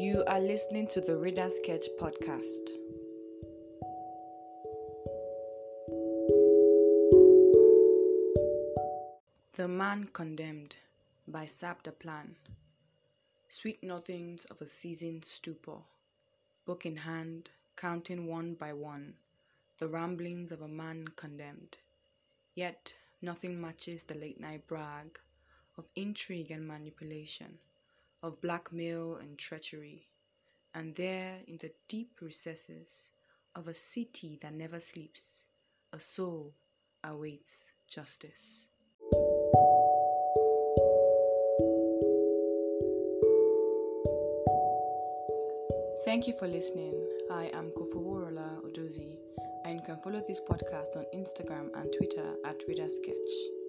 You are listening to the Reader Sketch podcast. The Man Condemned by Sap the Plan. Sweet nothings of a seasoned stupor. Book in hand, counting one by one the ramblings of a man condemned. Yet nothing matches the late night brag of intrigue and manipulation, of blackmail and treachery. And there, in the deep recesses of a city that never sleeps, a soul awaits justice. Thank you for listening. I am Kofoworola Odozi, and you can follow this podcast on Instagram and Twitter at Reader Sketch.